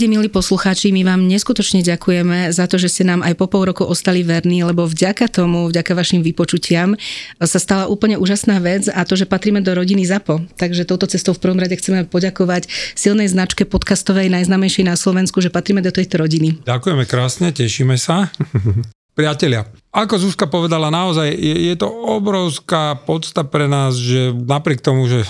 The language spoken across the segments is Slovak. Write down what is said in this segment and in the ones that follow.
Rade, milí poslucháči, my vám neskutočne ďakujeme za to, že ste nám aj po pol roku ostali verní, lebo vďaka tomu, vďaka vašim vypočutiam sa stala úplne úžasná vec a to, že patríme do rodiny ZAPO. Takže touto cestou v prvom rade chceme poďakovať silnej značke podcastovej najznamejšej na Slovensku, že patríme do tejto rodiny. Ďakujeme krásne, tešíme sa. Priatelia, ako Zuzka povedala, naozaj je, je to obrovská podsta pre nás, že napriek tomu, že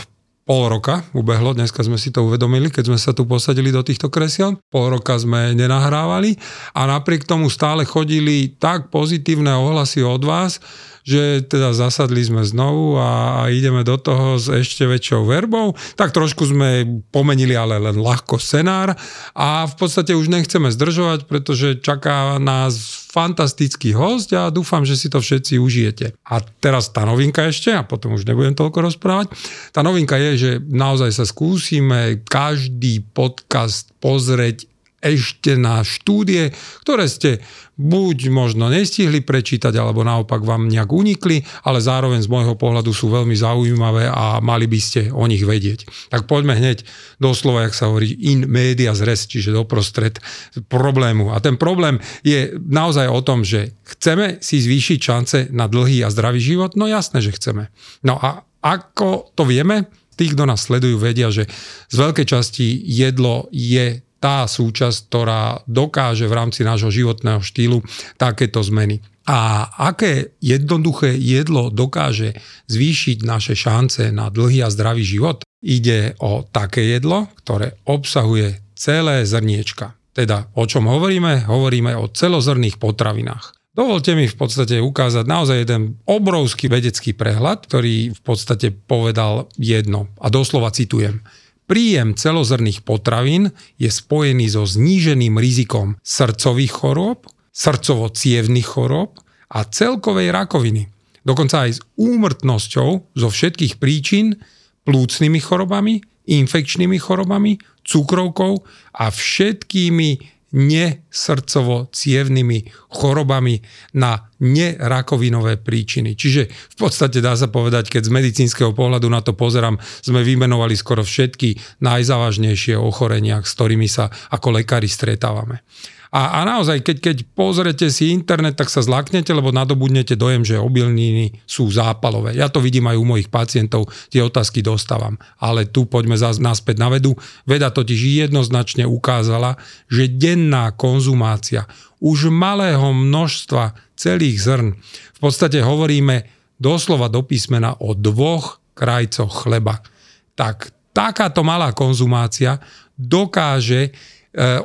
pol roka ubehlo, dneska sme si to uvedomili, keď sme sa tu posadili do týchto kresiel. Pol roka sme nenahrávali a napriek tomu stále chodili tak pozitívne ohlasy od vás, že teda zasadli sme znovu a, a ideme do toho s ešte väčšou verbou. Tak trošku sme pomenili ale len ľahko scenár a v podstate už nechceme zdržovať, pretože čaká nás fantastický host a dúfam, že si to všetci užijete. A teraz tá novinka ešte, a potom už nebudem toľko rozprávať. Tá novinka je, že naozaj sa skúsime každý podcast pozrieť ešte na štúdie, ktoré ste buď možno nestihli prečítať, alebo naopak vám nejak unikli, ale zároveň z môjho pohľadu sú veľmi zaujímavé a mali by ste o nich vedieť. Tak poďme hneď doslova, jak sa hovorí, in media res, čiže doprostred problému. A ten problém je naozaj o tom, že chceme si zvýšiť šance na dlhý a zdravý život? No jasné, že chceme. No a ako to vieme? Tí, kto nás sledujú, vedia, že z veľkej časti jedlo je tá súčasť, ktorá dokáže v rámci nášho životného štýlu takéto zmeny. A aké jednoduché jedlo dokáže zvýšiť naše šance na dlhý a zdravý život? Ide o také jedlo, ktoré obsahuje celé zrniečka. Teda o čom hovoríme? Hovoríme o celozrných potravinách. Dovolte mi v podstate ukázať naozaj jeden obrovský vedecký prehľad, ktorý v podstate povedal jedno. A doslova citujem. Príjem celozrných potravín je spojený so zníženým rizikom srdcových chorôb, srdcovo-cievných chorôb a celkovej rakoviny. Dokonca aj s úmrtnosťou zo všetkých príčin, plúcnymi chorobami, infekčnými chorobami, cukrovkou a všetkými nesrdcovo-cievnými chorobami na nerakovinové príčiny. Čiže v podstate dá sa povedať, keď z medicínskeho pohľadu na to pozerám, sme vymenovali skoro všetky najzávažnejšie ochorenia, s ktorými sa ako lekári stretávame. A, a naozaj, keď, keď pozrete si internet, tak sa zlaknete, lebo nadobudnete dojem, že obilniny sú zápalové. Ja to vidím aj u mojich pacientov, tie otázky dostávam. Ale tu poďme zás naspäť na vedu. Veda totiž jednoznačne ukázala, že denná konzumácia už malého množstva celých zrn, v podstate hovoríme doslova do písmena o dvoch krajcoch chleba. Tak takáto malá konzumácia dokáže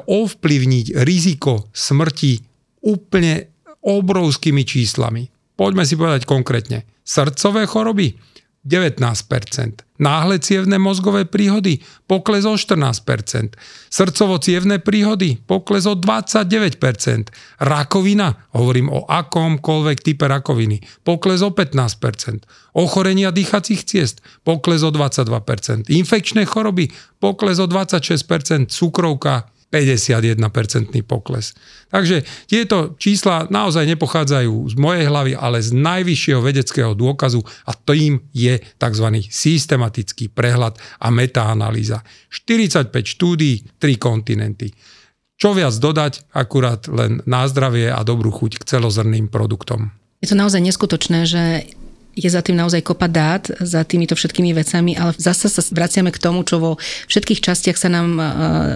ovplyvniť riziko smrti úplne obrovskými číslami. Poďme si povedať konkrétne. Srdcové choroby 19%. Náhle cievne mozgové príhody pokles o 14%. Srdcovo-cievne príhody pokles o 29%. Rakovina, hovorím o akomkoľvek type rakoviny, pokles o 15%. Ochorenia dýchacích ciest, pokles o 22%. Infekčné choroby, pokles o 26%. Cukrovka, 51% pokles. Takže tieto čísla naozaj nepochádzajú z mojej hlavy, ale z najvyššieho vedeckého dôkazu a tým je tzv. systematický prehľad a metaanalýza. 45 štúdí, 3 kontinenty. Čo viac dodať, akurát len na zdravie a dobrú chuť k celozrným produktom. Je to naozaj neskutočné, že je za tým naozaj kopa dát, za týmito všetkými vecami, ale zase sa vraciame k tomu, čo vo všetkých častiach sa nám e,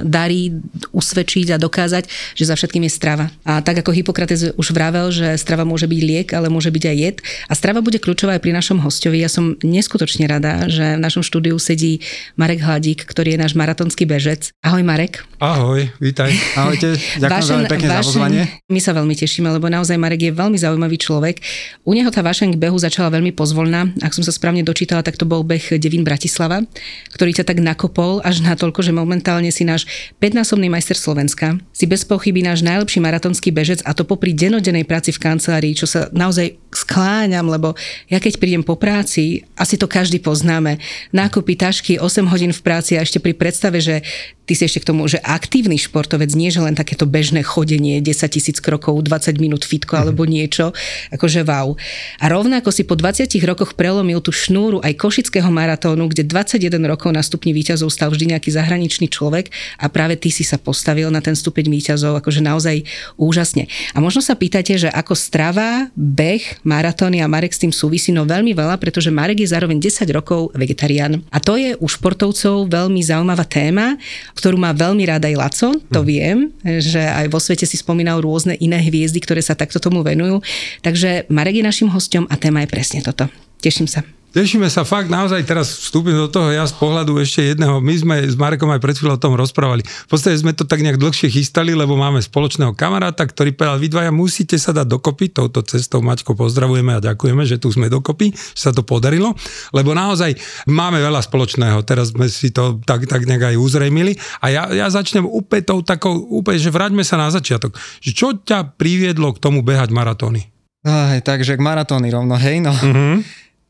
darí usvedčiť a dokázať, že za všetkým je strava. A tak ako Hippokrates už vravel, že strava môže byť liek, ale môže byť aj jed. A strava bude kľúčová aj pri našom hostovi. Ja som neskutočne rada, že v našom štúdiu sedí Marek Hladík, ktorý je náš maratonský bežec. Ahoj Marek. Ahoj, vítaj. Ahojte, ďakujem vášen, veľmi pekne vášen, za pozvanie. My sa veľmi tešíme, lebo naozaj Marek je veľmi zaujímavý človek. U neho tá vášeň k behu začala veľmi veľmi pozvolná. Ak som sa správne dočítala, tak to bol beh Devín Bratislava, ktorý ťa tak nakopol až na toľko, že momentálne si náš 5-násobný majster Slovenska, si bez pochyby náš najlepší maratonský bežec a to popri denodenej práci v kancelárii, čo sa naozaj skláňam, lebo ja keď prídem po práci, asi to každý poznáme, nákupy tašky 8 hodín v práci a ešte pri predstave, že ty si ešte k tomu, že aktívny športovec, nie že len takéto bežné chodenie, 10 tisíc krokov, 20 minút fitko mm. alebo niečo, akože wow. A rovnako si po 20 rokoch prelomil tú šnúru aj Košického maratónu, kde 21 rokov na stupni výťazov stal vždy nejaký zahraničný človek a práve ty si sa postavil na ten stupeň výťazov, akože naozaj úžasne. A možno sa pýtate, že ako strava, beh, maratóny a Marek s tým súvisí, no veľmi veľa, pretože Marek je zároveň 10 rokov vegetarián. A to je u športovcov veľmi zaujímavá téma, ktorú má veľmi rád aj Laco, to hm. viem, že aj vo svete si spomínal rôzne iné hviezdy, ktoré sa takto tomu venujú. Takže Marek je našim hostom a téma je presne toto. Teším sa. Tešíme sa fakt, naozaj teraz vstúpim do toho ja z pohľadu ešte jedného. My sme s Marekom aj pred chvíľou o tom rozprávali. V podstate sme to tak nejak dlhšie chystali, lebo máme spoločného kamaráta, ktorý povedal, vy dvaja musíte sa dať dokopy touto cestou. Maťko, pozdravujeme a ďakujeme, že tu sme dokopy, že sa to podarilo, lebo naozaj máme veľa spoločného. Teraz sme si to tak, tak nejak aj uzrejmili. A ja, ja začnem úplne tou takou, úplne, že vráťme sa na začiatok. Čo ťa priviedlo k tomu behať maratóny? Aj, takže k maratóny rovno, hej, no. Uh-huh.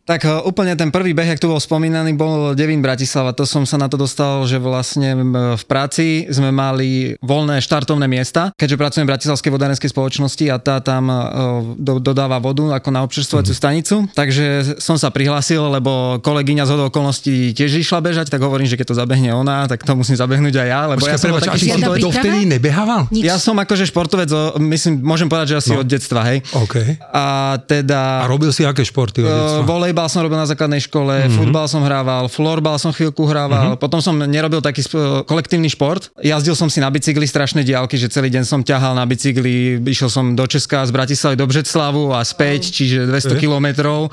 Tak e, úplne ten prvý beh, jak tu bol spomínaný, bol Devín Bratislava. To som sa na to dostal, že vlastne v práci sme mali voľné štartovné miesta, keďže pracujem v Bratislavskej vodárenskej spoločnosti a tá tam e, do, dodáva vodu ako na občerstvovaciu mm. stanicu. Takže som sa prihlásil, lebo kolegyňa z hodou okolností tiež išla bežať, tak hovorím, že keď to zabehne ona, tak to musím zabehnúť aj ja. Lebo Počkej, ja som prebač, taký športovec. dovtedy nebehával? Ja som akože športovec, myslím, môžem povedať, že asi no. od detstva, hej. Okay. A teda... A robil si aké športy od detstva? Volejbal som robil na základnej škole, mm-hmm. futbal som hrával, florbal som chvíľku hrával, mm-hmm. potom som nerobil taký sp- kolektívny šport. Jazdil som si na bicykli strašné diálky, že celý deň som ťahal na bicykli, išiel som do Česka z Bratislavy do Břeclavu a späť, čiže 200 kilometrov.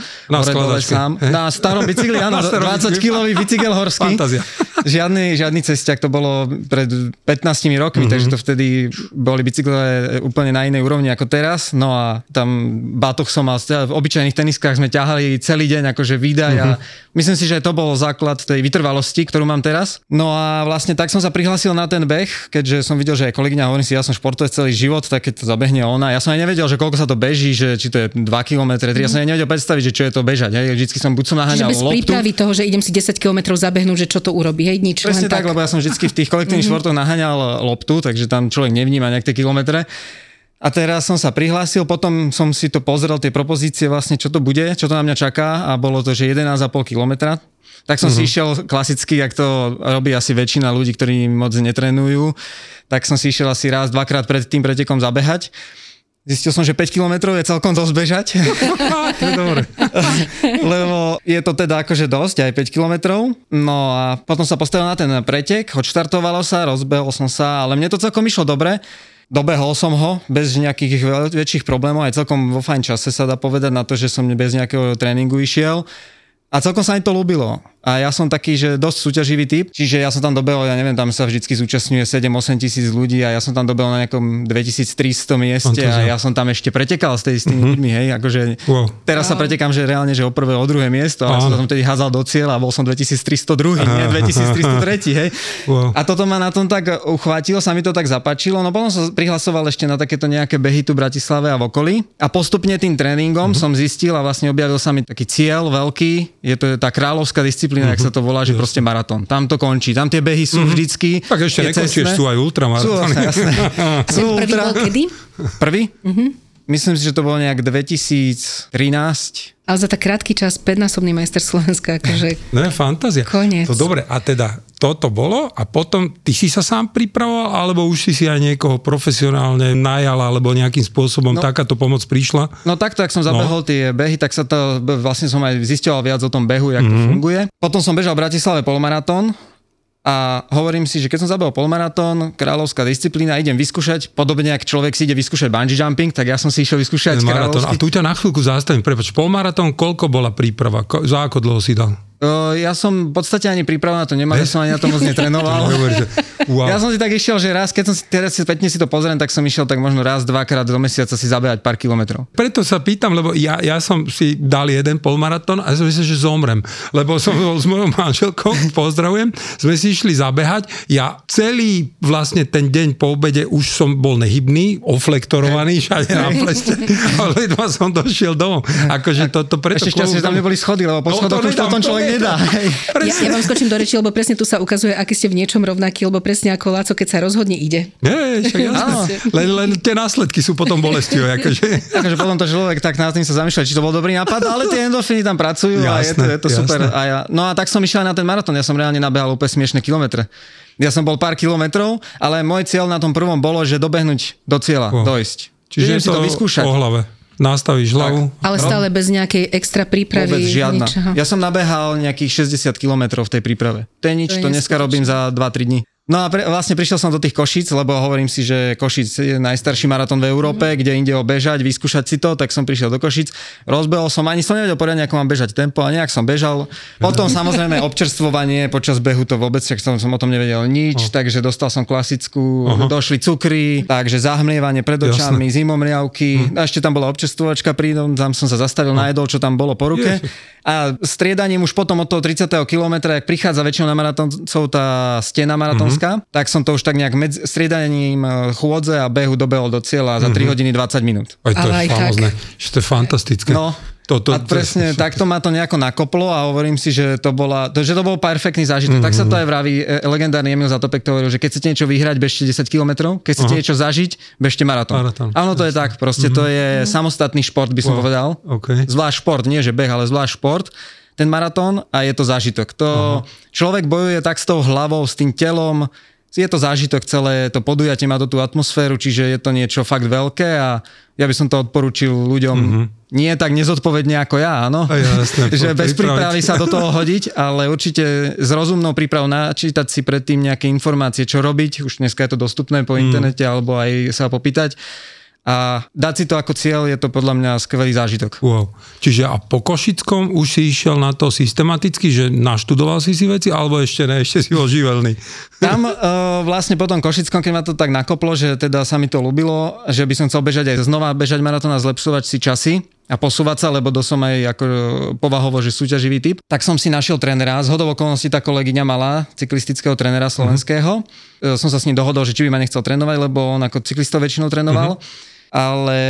Na. Na starom bicykli, áno, 20 kilový bicykel horský. Fantázia. Žiadny, žiadny cestiak, to bolo pred 15 rokmi, mm-hmm. takže to vtedy boli bicykle úplne na inej úrovni ako teraz. No a tam batoch som mal, v obyčajných teniskách sme ťahali celý deň akože výdaj uh-huh. a mhm. myslím si, že to bol základ tej vytrvalosti, ktorú mám teraz. No a vlastne tak som sa prihlásil na ten beh, keďže som videl, že aj kolegyňa hovorí si, ja som športovec celý život, tak keď to zabehne ona. Ja som aj nevedel, že koľko sa to beží, že či to je 2 km, 3, uh-huh. ja som aj nevedel predstaviť, že čo je to bežať. Hej. Vždycky som buď som naháňal bez loptu. prípravy toho, že idem si 10 km zabehnúť, že čo to urobí, hej, nič. Presne tak, tak, lebo ja som vždycky v tých kolektívnych uh-huh. športoch naháňal loptu, takže tam človek nevníma nejak tie kilometre. A teraz som sa prihlásil, potom som si to pozrel, tie propozície vlastne, čo to bude, čo to na mňa čaká a bolo to, že 11,5 kilometra. Tak som uh-huh. si išiel klasicky, jak to robí asi väčšina ľudí, ktorí moc netrenujú, tak som si išiel asi raz, dvakrát pred tým pretekom zabehať. Zistil som, že 5 km je celkom dosť bežať. to je dobré. Lebo je to teda akože dosť, aj 5 km. No a potom sa postavil na ten pretek, odštartovalo sa, rozbehol som sa, ale mne to celkom išlo dobre. Dobehol som ho bez nejakých väčších problémov, aj celkom vo fajn čase sa dá povedať na to, že som bez nejakého tréningu išiel. A celkom sa mi to ľúbilo. A ja som taký, že dosť súťaživý typ, čiže ja som tam dobehol, ja neviem, tam sa vždycky zúčastňuje 7-8 tisíc ľudí a ja som tam dobehol na nejakom 2300 mieste a ja som tam ešte pretekal s, tej, s tými mm-hmm. ľuďmi, hej, akože wow. teraz sa pretekám, že reálne, že o prvé, o druhé miesto, ale som tam tedy házal do cieľa a bol som 2302, nie 2303, hej. Wow. A toto ma na tom tak uchvátilo, sa mi to tak zapáčilo, no potom som prihlasoval ešte na takéto nejaké behy tu v Bratislave a v okolí a postupne tým tréningom mm-hmm. som zistil a vlastne objavil sa mi taký cieľ veľký, je to tá kráľovská disciplína disciplína, uh-huh. jak sa to volá, že proste maratón. Tam to končí. Tam tie behy sú uh-huh. vždycky. Tak ešte nekončíš, sú aj ultramaratóny. Sú, jasné. sú ultra... Prvý bol kedy? Prvý? Uh-huh. Myslím si, že to bolo nejak 2013. Ale za tak krátky čas 5-násobný majster Slovenska, akože... No je fantázia. Koniec. To dobre, a teda toto bolo a potom ty si sa sám pripravoval, alebo už si si aj niekoho profesionálne najal, alebo nejakým spôsobom no, takáto pomoc prišla? No takto, ak som zabehol no. tie behy, tak sa to, vlastne som aj zistil viac o tom behu, jak mm-hmm. to mhm. funguje. Potom som bežal v Bratislave polmaratón, a hovorím si, že keď som zabehol polmaratón, kráľovská disciplína, idem vyskúšať, podobne ako človek si ide vyskúšať bungee jumping, tak ja som si išiel vyskúšať maratón. A tu ťa na chvíľku zastavím, prepač, polmaratón, koľko bola príprava? Za ako dlho si dal? Uh, ja som v podstate ani prípravu na to nemal, ja som ani na to moc netrenoval. wow. Ja som si tak išiel, že raz, keď som si teraz spätne si to pozriem, tak som išiel tak možno raz, dvakrát do mesiaca si zabehať pár kilometrov. Preto sa pýtam, lebo ja, ja som si dal jeden polmaratón a som myslel, že zomrem. Lebo som bol s mojou manželkou, pozdravujem, sme si išli zabehať. Ja celý vlastne ten deň po obede už som bol nehybný, oflektorovaný, všade na pleste, ale som došiel domov. Akože to, to preto... Ešte šťastie, že tam neboli schody, lebo po schodoch už potom človek nedá. Ja, ja vám skočím do reči, lebo presne tu sa ukazuje, aký ste v niečom rovnaký, lebo presne ako Laco, keď sa rozhodne, ide. Nie, len, len tie následky sú potom bolestivé. Akože. akože potom to človek tak nad tým sa zamýšľa, či to bol dobrý nápad, ale tie endorfiny tam pracujú jasné, a je to, je to super. A ja, no a tak som išiel na ten maratón, ja som reálne nabehal úplne smiešne kilometre. Ja som bol pár kilometrov, ale môj cieľ na tom prvom bolo, že dobehnúť do cieľa, wow. dojsť. Čiže je to si to vyskúšať. o hlave nastavíš hlavu. Ale stále bez nejakej extra prípravy. Vôbec žiadna. Ničoho. Ja som nabehal nejakých 60 km v tej príprave. To je nič, to, to dneska robím za 2-3 dní. No a pre, vlastne prišiel som do tých Košíc, lebo hovorím si, že Košic je najstarší maratón v Európe, mm. kde ide o bežať, vyskúšať si to, tak som prišiel do Košic. Rozbehol som, ani som nevedel poriadne, ako mám bežať tempo a nejak som bežal. Potom samozrejme občerstvovanie počas behu to vôbec, však som, som o tom nevedel nič, oh. takže dostal som klasickú, uh-huh. došli cukry, takže zahmlievanie pred očami, zimomriavky, uh-huh. a ešte tam bola občerstvovačka prídom, tam som sa zastavil, uh-huh. najedol, čo tam bolo po ruke. Ježiš. A striedaním už potom od toho 30. kilometra, ak prichádza väčšinou na maratóncov tá stena maratonská, mm-hmm. Tak som to už tak nejak medzi striedaním e, chôdze a behu dobehol do cieľa za 3 mm-hmm. hodiny 20 minút. Aj to Ale je famozne, že to je fantastické. No, to, to, a presne to, takto ma to nejako nakoplo a hovorím si, že to, bola, to, že to bol perfektný zážitok. Mm-hmm. Tak sa to aj vraví, e, legendárny Emil Zatopek to hovoril, že keď chcete niečo vyhrať, bežte 10 km, keď chcete Aha. niečo zažiť, bežte maratón. maratón. Áno, to je tak, proste mm-hmm. to je samostatný šport, by som wow. povedal. Okay. Zvlášť šport, nie že beh, ale zvlášť šport ten maratón a je to zážitok. To Aha. človek bojuje tak s tou hlavou, s tým telom, je to zážitok celé, to podujatie má do tú atmosféru, čiže je to niečo fakt veľké a ja by som to odporučil ľuďom mm-hmm. nie tak nezodpovedne ako ja, áno. jasne, že bez prípravy sa do toho hodiť, ale určite s rozumnou prípravou načítať si predtým nejaké informácie, čo robiť. Už dneska je to dostupné po mm. internete alebo aj sa popýtať a dať si to ako cieľ je to podľa mňa skvelý zážitok. Wow. Čiže a po Košickom už si išiel na to systematicky, že naštudoval si si veci, alebo ešte ne, ešte si bol živelný? Tam uh, vlastne po tom Košickom, keď ma to tak nakoplo, že teda sa mi to ľúbilo, že by som chcel bežať aj znova, bežať maratón a zlepšovať si časy, a posúvať sa, lebo to som aj ako povahovo, že súťaživý typ, tak som si našiel trénera. Z hodov okolností tá kolegyňa mala cyklistického trénera slovenského. Uh-huh. Som sa s ním dohodol, že či by ma nechcel trénovať, lebo on ako cyklistov väčšinou trénoval. Uh-huh ale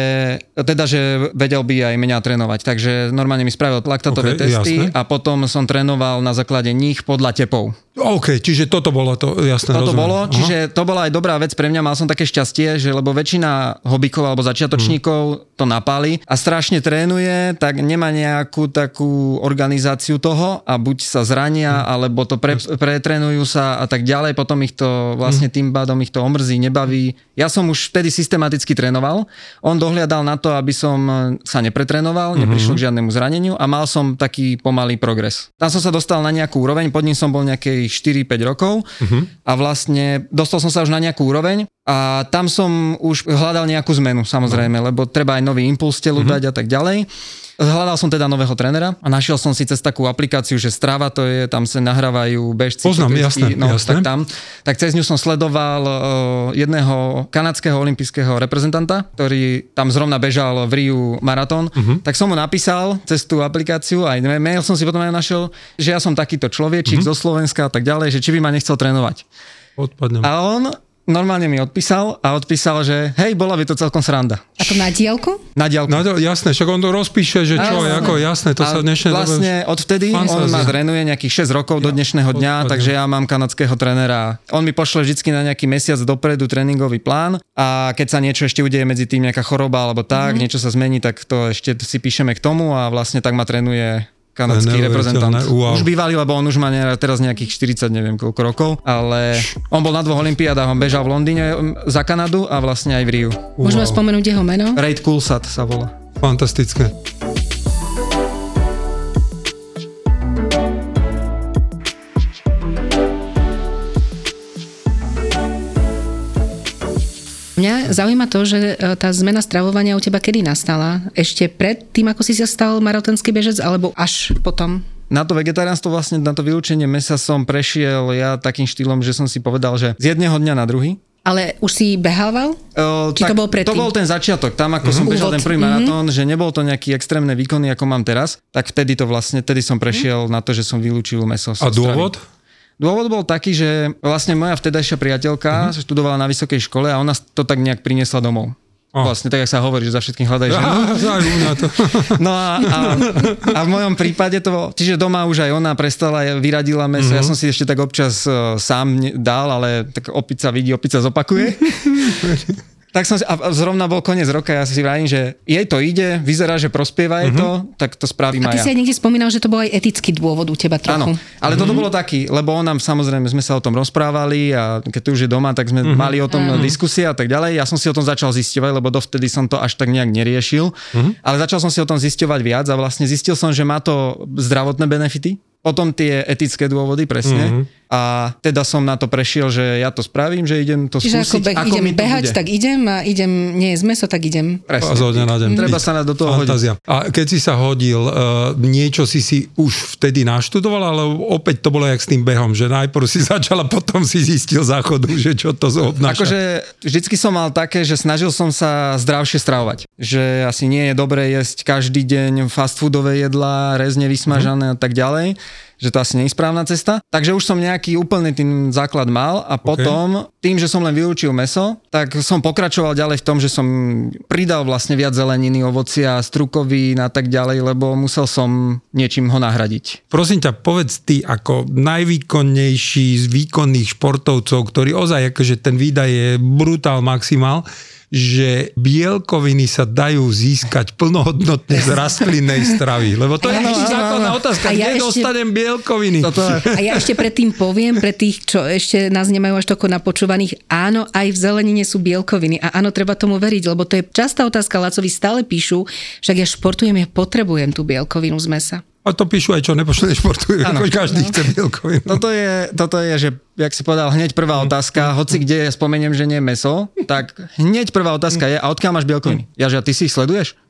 teda, že vedel by aj mňa trénovať. Takže normálne mi spravil laktatové Ok, testy jasné. a potom som trénoval na základe nich podľa tepov. OK, čiže toto bolo to, jasné, Toto rozumiem. bolo, Aha. čiže to bola aj dobrá vec pre mňa, mal som také šťastie, že lebo väčšina hobíkov alebo začiatočníkov to napáli a strašne trénuje, tak nemá nejakú takú organizáciu toho a buď sa zrania, alebo to pre, pretrénujú sa a tak ďalej, potom ich to vlastne tým pádom ich to omrzí, nebaví. Ja som už vtedy systematicky trénoval, on dohliadal na to, aby som sa nepretrénoval, neprišlo k žiadnemu zraneniu a mal som taký pomalý progres. Tam som sa dostal na nejakú úroveň, pod ním som bol nejakých 4-5 rokov a vlastne dostal som sa už na nejakú úroveň a tam som už hľadal nejakú zmenu samozrejme, lebo treba aj nový impuls telu dať a tak ďalej. Hľadal som teda nového trénera a našiel som si cez takú aplikáciu, že Strava to je, tam sa nahrávajú bežci. Poznám, jasné, no, jasné. Tak tam. Tak cez ňu som sledoval uh, jedného kanadského olympijského reprezentanta, ktorý tam zrovna bežal v Riu maratón. Uh-huh. Tak som mu napísal cez tú aplikáciu, aj mail som si potom aj našiel, že ja som takýto človečík uh-huh. zo Slovenska a tak ďalej, že či by ma nechcel trénovať. Odpadnem. A on normálne mi odpísal a odpísal, že hej, bola by to celkom sranda. A to na diálku? Na diálku. To, jasné, však on to rozpíše, že čo, Áno. ako jasné, to A sa v dnešnej vlastne dobe... odvtedy on ma trénuje nejakých 6 rokov do dnešného dňa, odpadne. takže ja mám kanadského trénera. On mi pošle vždy na nejaký mesiac dopredu tréningový plán a keď sa niečo ešte udeje medzi tým, nejaká choroba alebo tak, Mhm. niečo sa zmení, tak to ešte si píšeme k tomu a vlastne tak ma trénuje kanadský reprezentant. wow. Už bývalý, lebo on už má ne- teraz nejakých 40, neviem koľko rokov, ale on bol na dvoch olimpiádach, on bežal v Londýne mm, za Kanadu a vlastne aj v Riu. Môžeme spomenúť jeho meno? Raid Coolsat sa volá. Fantastické. Mňa zaujíma to, že e, tá zmena stravovania u teba kedy nastala? Ešte pred tým, ako si sa stal maratonský bežec, alebo až potom? Na to vegetariánstvo, vlastne na to vylúčenie mesa som prešiel ja takým štýlom, že som si povedal, že z jedného dňa na druhý. Ale už si behával? O, Či to bol predtým? To bol ten začiatok, tam ako som bežal Úvod. ten prvý maratón, že nebol to nejaký extrémne výkony, ako mám teraz, tak vtedy to vlastne, vtedy som prešiel na to, že som vylúčil meso. A stravy. Dôvod? Bol taký, že vlastne moja vtedajšia priateľka uh-huh. študovala na vysokej škole a ona to tak nejak priniesla domov. A. Vlastne tak, jak sa hovorí, že za všetkým hľadaj ženu. Zaujíma to. No a, a, a v mojom prípade to bolo, čiže doma už aj ona prestala, vyradila meso, mm-hmm. ja som si ešte tak občas uh, sám dal, ale tak opica vidí, opica zopakuje. tak som si, a zrovna bol koniec roka, ja si vravím, že jej to ide, vyzerá, že prospieva jej to, tak to spravím A ty aj si ja. aj niekde spomínal, že to bol aj etický dôvod u teba trochu. Áno, ale toto bolo taký, lebo on nám samozrejme sme sa o tom rozprávali a keď tu už je doma, tak sme mali o tom diskusie a tak ďalej. Ja som si o tom začal zisťovať, lebo dovtedy som to až tak nejak neriešil, ale začal som si o tom zisťovať viac a vlastne zistil som, že má to zdravotné benefity, potom tie etické dôvody presne a teda som na to prešiel, že ja to spravím, že idem to Čiže ako, skúsiť, be- ako idem mi to behať, bude. tak idem a idem, nie je meso, tak idem. Presne. A na deň. Treba sa na do toho hodiť. Fantázia. A keď si sa hodil, uh, niečo si si už vtedy naštudoval, ale opäť to bolo jak s tým behom, že najprv si začal a potom si zistil záchodu, že čo to obnáša. Akože vždycky som mal také, že snažil som sa zdravšie stravovať. Že asi nie je dobré jesť každý deň fast foodové jedlá, rezne vysmažané a tak ďalej že to asi nie je správna cesta. Takže už som nejaký úplný tým základ mal a potom tým, že som len vylúčil meso, tak som pokračoval ďalej v tom, že som pridal vlastne viac zeleniny, ovocia, strukovín a tak ďalej, lebo musel som niečím ho nahradiť. Prosím ťa, povedz ty ako najvýkonnejší z výkonných športovcov, ktorý ozaj akože ten výdaj je brutál maximál, že bielkoviny sa dajú získať plnohodnotne z rastlinnej stravy. Lebo to je Áno, ešte základná otázka. A ja Kde ešte- dostanem bielkoviny? Toto je... A ja ešte predtým poviem, pre tých, čo ešte nás nemajú až toko napočúvaných, áno, aj v zelenine sú bielkoviny a áno, treba tomu veriť, lebo to je častá otázka, Lacovi stále píšu, však ja športujem, ja potrebujem tú bielkovinu z mesa. A to píšu aj čo nepočne športujú. Každý chce bielkovinu. Toto je, toto je, že, jak si povedal, hneď prvá otázka, hoci kde spomeniem, že nie je meso, tak hneď prvá otázka je, a odkiaľ máš bielkoviny? Ja, že a ty si ich sleduješ?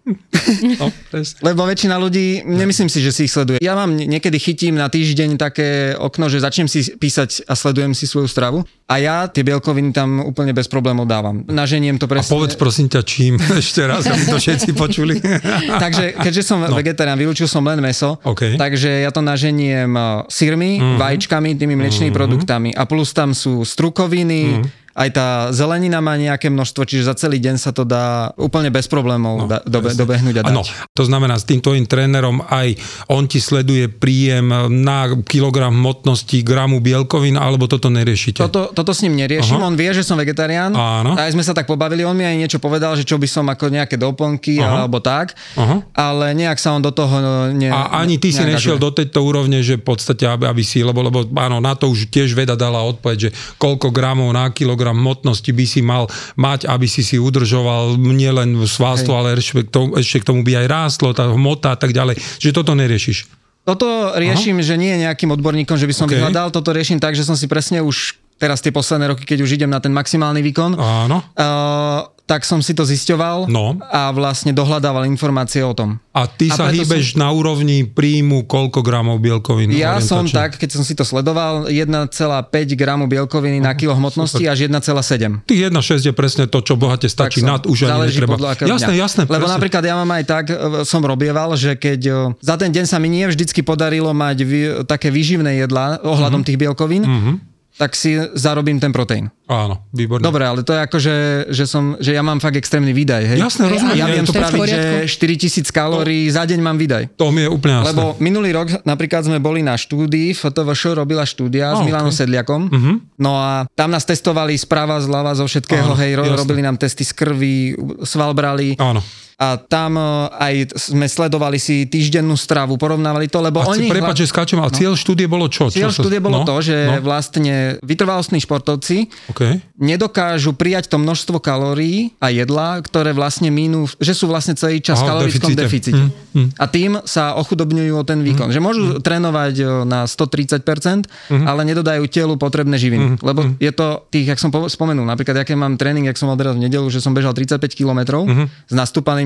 No, presne. Lebo väčšina ľudí, nemyslím si, že si ich sleduje. Ja mám nie- niekedy chytím na týždeň také okno, že začnem si písať a sledujem si svoju stravu a ja tie bielkoviny tam úplne bez problémov dávam. Naženiem to A presne. povedz prosím ťa čím, ešte raz, aby to všetci počuli. Takže keďže som no. vegetarián, vylúčil som len meso, OK. takže ja to naženiem eh, syrmi, mm-hmm. vajíčkami, tými mliečnými mm-hmm. produktami a plus tam sú strukoviny, mm-hmm. Aj tá zelenina má nejaké množstvo, čiže za celý deň sa to dá úplne bez problémov no, da, dobe, dobehnúť a dať. Áno, to znamená, s tým tvojim trénerom aj on ti sleduje príjem na kilogram hmotnosti, gramu bielkovín, alebo toto neriešite? Toto, toto s ním neriešim, Aha. on vie, že som vegetarián. Áno. Aj sme sa tak pobavili, on mi aj niečo povedal, že čo by som ako nejaké doplnky Aha. alebo tak, Aha. ale nejak sa on do toho no, ne, A ani ty si nešiel do tejto úrovne, že v podstate, aby, aby si, lebo, lebo áno, na to už tiež veda dala odpoveď, že koľko gramov na kilogram hmotnosti by si mal mať, aby si si udržoval nielen svalstvo, ale ešte k, tomu, ešte k tomu by aj rástlo, tá hmota a tak ďalej, že toto neriešiš. Toto riešim, Aha. že nie nejakým odborníkom, že by som OK. okay. vyhľadal, toto riešim tak, že som si presne už teraz tie posledné roky, keď už idem na ten maximálny výkon, Áno. uh, tak som si to zisťoval No. a vlastne dohľadával informácie o tom. A ty A sa hýbeš na úrovni príjmu koľko gramov bielkovín? Ja som tak, keď som si to sledoval, 1,5 gramu bielkoviny na kilo hmotnosti až 1,7. Tých 1,6 je presne to, čo bohate stačí, som- nad už ani netreba. Jasné, jasné. Lebo presne. napríklad ja mám aj tak, e, som robieval, že keď e, za ten deň sa mi nie vždycky podarilo mať vy, také výživné jedlá ohľadom Mhm. tých bielkovín, tak si zarobím ten proteín. Áno, výborne. Dobre, ale to je ako, že, že, som, že ja mám fakt extrémny výdaj. Hej? Jasné, rozumiem. Ja viem to spraviť, že poriadku. 4000 kalórií za deň mám výdaj. To mi je úplne jasné. Lebo minulý rok napríklad sme boli na štúdii, FTVŠ robila štúdia A, s Milanom ok. Sedliakom. Mhm. No a tam nás testovali sprava, zľava, zo všetkého, Áno, hej, ro- jasné. robili nám testy z krvi, sval brali. Áno. A tam e, aj sme sledovali si týždennú stravu, porovnávali to, lebo A oni... oni... prepáč, že skáčem, ale cieľ štúdie bolo čo? Cieľ čo štúdie bolo no, to, že No, vlastne vytrvalostní športovci okay. nedokážu prijať to množstvo kalórií a jedla, ktoré vlastne minú, že sú vlastne celý čas v kalorickom deficite. deficite. Mm, mm. A tým sa ochudobňujú o ten výkon. Že môžu trénovať o, na 130%, ale nedodajú telu potrebné živiny. Lebo je to tých, jak som po- spomenul, napríklad, aké mám tréning, jak som mal teraz v nedelu, že som bežal 35 km s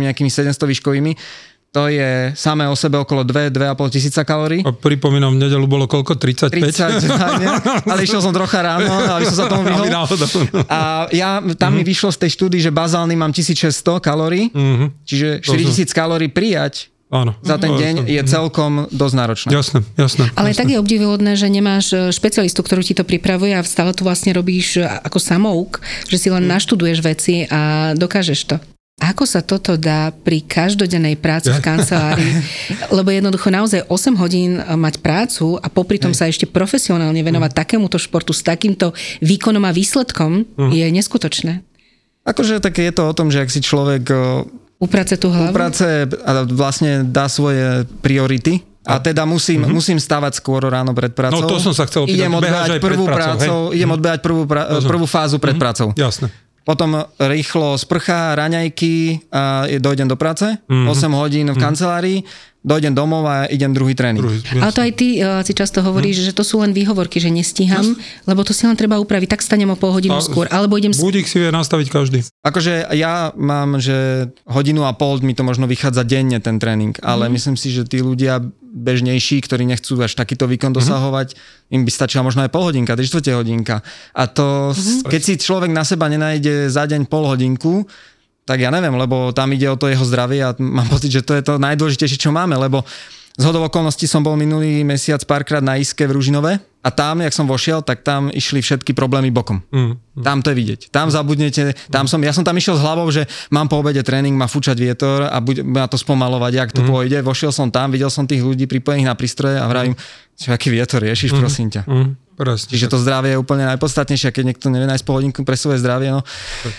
nastúpanými nejakými 700 výškovými, to je samé o sebe okolo 2-2,5 tisíca kalórií. A pripomínam, v nedelu bolo koľko? 35? 30, ale išiel som trocha ráno, aby som sa tomu vyhol. A ja, tam mi vyšlo z tej štúdii, že bazálny mám 1600 kalórií, Mhm. čiže 4000 kalórií prijať Áno. za ten No, deň je celkom dosť náročné. Jasné, jasné. Ale jasné. tak je obdivuhodné, že nemáš e, špecialistu, ktorú ti to pripravuje a stále tu vlastne robíš e, ako samouk, že si len naštuduješ veci a dokážeš to. Ako sa toto dá pri každodennej práci v kancelárii? Lebo jednoducho naozaj 8 hodín e, mať prácu a popri tom sa ešte profesionálne venovať takémuto športu s takýmto výkonom a výsledkom je neskutočné. Akože tak je to o tom, že ak si človek o, Uprace tú hlavu? práce a vlastne dá svoje priority, a teda musím, mm-hmm. musím stávať skôr ráno pred prácou. No, to som sa chcel opýtať. Idem odbehať prvú prácou, prácou, idem odbehať prvú, pra, prvú fázu pred prácou. Jasné. Potom rýchlo sprcha, raňajky a dojdem do práce. Mhm. 8 hodín v kancelárii, dojdem domov a idem druhý tréning. Druhý, Ale to aj ty uh, si často hovoríš, že to sú len výhovorky, že nestíham, lebo to si len treba upraviť, tak stanem o pol hodinu A- skôr, alebo idem... Budík si vie nastaviť každý. Akože ja mám, že hodinu a pol mi to možno vychádza denne ten tréning, ale myslím si, že tí ľudia bežnejší, ktorí nechcú až takýto výkon dosahovať, im by stačila možno aj pol hodinka, 3 čtvrte hodinka. A to, keď si človek na seba nenájde za deň pol hodinku, tak ja neviem, lebo tam ide o to jeho zdravie a mám pocit, že to je to najdôležitejšie, čo máme, lebo z hodou okolností som bol minulý mesiac párkrát na Iske v Ružinove a tam, jak som vošiel, tak tam išli všetky problémy bokom. Mm. Tam to je vidieť. Tam zabudnete, tam som, ja som tam išiel s hlavou, že mám po obede tréning, má fúčať vietor a bude ma to spomalovať, jak to pôjde. Vošiel som tam, videl som tých ľudí pripojených na prístroje a vravím, čo aký vietor riešiš, prosím ťa. Mm. Presne. Čiže to zdravie je úplne najpodstatnejšie, keď niekto nevie nájsť pol hodinku pre svoje zdravie, no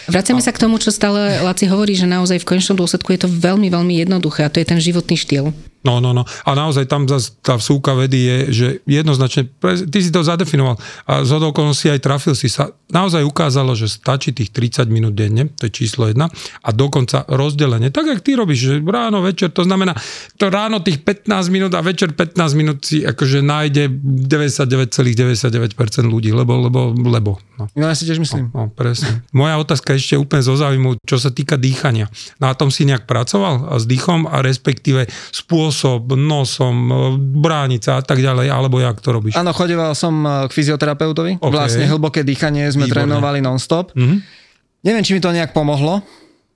Vraciame sa k tomu, čo stále Laci hovorí, že naozaj v konečnom dôsledku je to veľmi, veľmi jednoduché a to je ten životný štýl. No, no, no. A naozaj tam tá vsúka vedy je, že jednoznačne, ty si to zadefinoval a z okolností aj trafil si sa. Naozaj ukázalo, že stačí tých 30 minút denne, to je číslo jedna, a dokonca rozdelenie. Tak, jak ty robíš, že ráno, večer, to znamená, to ráno tých 15 minút a večer 15 minút si akože nájde 99,99% ľudí, lebo, lebo, lebo. No. no ja si tiež myslím. No, presne. Moja otázka ešte úplne zo záujmu, čo sa týka dýchania. Na tom si nejak pracoval a s dýchom a respektíve spôsob, nosom, e, bránica a tak ďalej, alebo jak to robíš? Áno, chodeval som eh, k fyzioterapeutovi. OK. Vlastne hlboké dýchanie sme Výborné. trénovali non-stop. Mhm. Neviem, či mi to nejak pomohlo,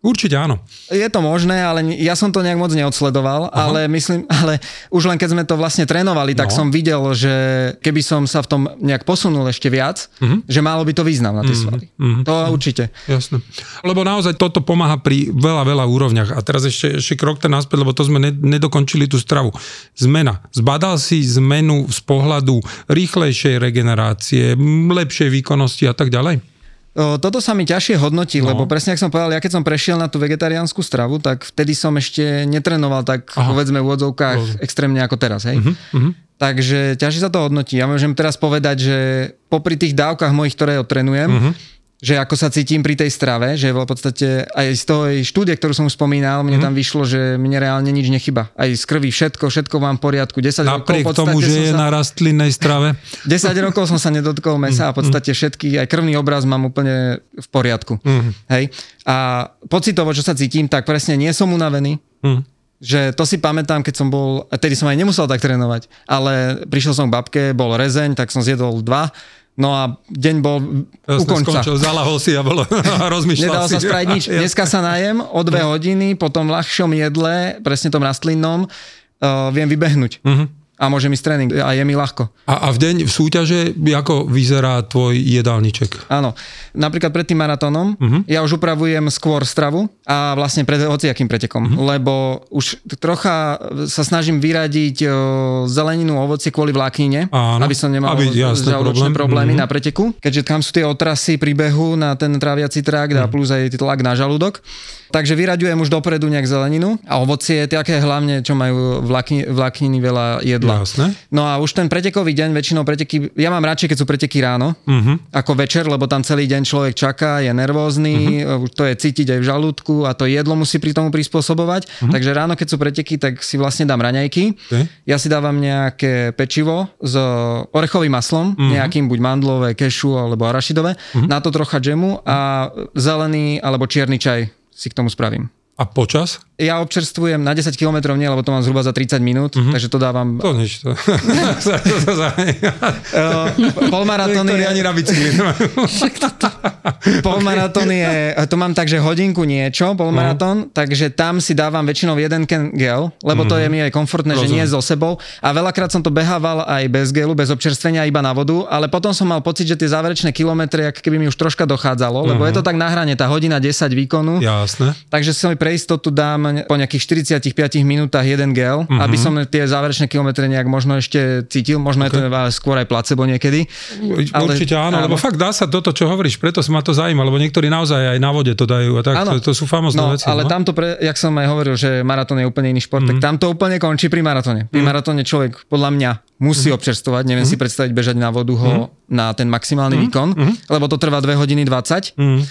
Určite áno. Je to možné, ale ja som to nejak moc neodsledoval, Aha. ale myslím, ale už len keď sme to vlastne trénovali, tak No. som videl, že keby som sa v tom nejak posunul ešte viac, Mhm. že malo by to význam na tie svaly. To určite. Jasné. Lebo naozaj toto pomáha pri veľa, veľa úrovniach. A teraz ešte, ešte krok ten naspäť, lebo to sme ne- nedokončili tú stravu. Zmena. Zbadal si zmenu z pohľadu rýchlejšej regenerácie, lepšej výkonnosti a tak ďalej? Toto sa mi ťažšie hodnotí, No. lebo presne ako som povedal, ja keď som prešiel na tú vegetariánsku stravu, tak vtedy som ešte netrenoval tak, Aha. povedzme v úvodzovkách, extrémne ako teraz. Hej? mhm. Takže ťažšie sa to hodnotí. Ja môžem teraz povedať, že popri tých dávkach mojich, ktoré odtrenujem, Mhm. Že ako sa cítim pri tej strave, že v podstate aj z toho štúdie, ktorú som už spomínal, mne Mhm. tam vyšlo, že mne reálne nič nechyba. Aj z krvi všetko, všetko mám v poriadku. 10 Napriek rokov tomu, že je sa... na rastlinnej strave? 10 rokov som sa nedotkol mesa a v podstate všetky, aj krvný obraz mám úplne v poriadku. Mhm. Hej. A pocitovo, čo sa cítim, tak presne nie som unavený, Hm. že to si pamätám, keď som bol, tedy som aj nemusel tak trénovať, ale prišiel som k babke, bol rezeň, tak som zjedol dva, no a deň bol u Jasne, konca. skončil, zalahol si a bolo, rozmýšľal Nedalo si. sa spraviť nič. Dneska sa najem o dve hodiny, po tom ľahšom jedle, presne tom rastlinnom, uh, viem vybehnúť. Mhm. A môžem ísť tréning a je mi ľahko. A, a v deň v súťaže, ako vyzerá tvoj jedálniček? Áno. Napríklad pred tým maratónom uh-huh. ja už upravujem skôr stravu a vlastne pred hociakým pretekom, uh-huh. lebo už trocha sa snažím vyradiť o, zeleninu, ovocie kvôli vláknine, Áno. aby som nemal Aby, jasné, problém. problémy Mhm. na preteku, keďže tam sú tie otrasy pri behu na ten tráviaci trakt Mhm. a plus aj tlak na žalúdok. Takže vyraďujem už dopredu nejak zeleninu a ovocie, také hlavne, čo majú vlákni, vlákniny veľa jedla. Jasné. No a už ten pretekový deň, väčšinou preteky, ja mám radšej, keď sú preteky ráno, Uh-huh. ako večer, lebo tam celý deň človek čaká, je nervózny, uh-huh. to je cítiť aj v žalúdku a to jedlo musí pri tomu prispôsobovať. Uh-huh. Takže ráno, keď sú preteky, tak si vlastne dám raňajky. Okay. Ja si dávam nejaké pečivo s orechovým maslom, uh-huh. nejakým buď mandlové, kešu alebo arašidové, uh-huh. na to trocha džemu a zelený alebo čierny čaj si k tomu spravím. A počas? Ja občerstvujem na 10 km nie, lebo to mám zhruba za 30 minút, uh-huh. takže to dávam To nič. To. Uh, polmaratóny. Niektorí ani na bicykli. Polmaratón je, to mám tak, že hodinku niečo, polmaratón, takže tam si dávam väčšinou jeden gel, lebo to je mi aj komfortné, že nie Rozumiem. so sebou. A veľakrát som to behával aj bez gelu, bez občerstvenia, iba na vodu, ale potom som mal pocit, že tie záverečné kilometre, keby mi už troška dochádzalo, lebo je to tak na hrane, tá hodina 10 výkonu. Jasné. Takže si pre istotu dám po nejakých 45 minútach jeden gel, Mhm. aby som tie záverečné kilometre nejak možno ešte cítil, možno je to skôr aj placebo niekedy. Ale- Určite áno, áno. lebo fakt dá sa toto, čo hovoríš, preto sa ma to zaujíma, lebo niektorí naozaj aj na vode to dajú a tak, Áno. to, to sú famozné no, veci. ale no? tamto, pre, jak som aj hovoril, že maratón je úplne iný šport, mm. tak tam to úplne končí pri maratóne. Pri maratóne človek podľa mňa musí mm. občerstovať, neviem si predstaviť bežať na vodu ho na ten maximálny výkon, lebo to trvá 2 hodiny 20 Mm.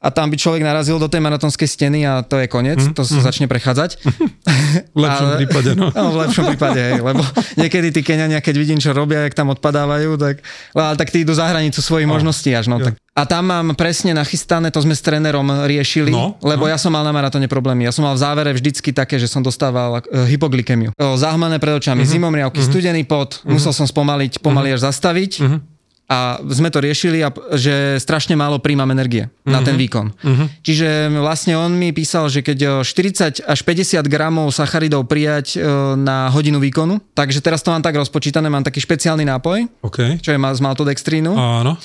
A tam by človek narazil do tej maratónskej steny a to je koniec, to sa začne prechádzať. V lepšom prípade, no. No, v lepšom prípade, hej, lebo niekedy tí Keňania, keď vidím, čo robia, jak tam odpadávajú, tak, ale tak tí idú za hranicu svojich možností až. No, tak. A tam mám presne nachystané, to sme s trénerom riešili, No, lebo ja som mal na maratóne problémy. Ja som mal v závere vždycky také, že som dostával e, hypoglykemiu. O, zahmané pred očami, Mhm. zimomriavky, studený pot, musel som spomaliť, pomaly až zastaviť. Mhm. A sme to riešili, a, že strašne málo príjmam energie na Mhm. ten výkon. Čiže vlastne on mi písal, že keď o 40 až 50 gramov sacharidov prijať e, na hodinu výkonu, takže teraz to mám tak rozpočítané, mám taký špeciálny nápoj, OK. čo je z maltodextrínu Áno.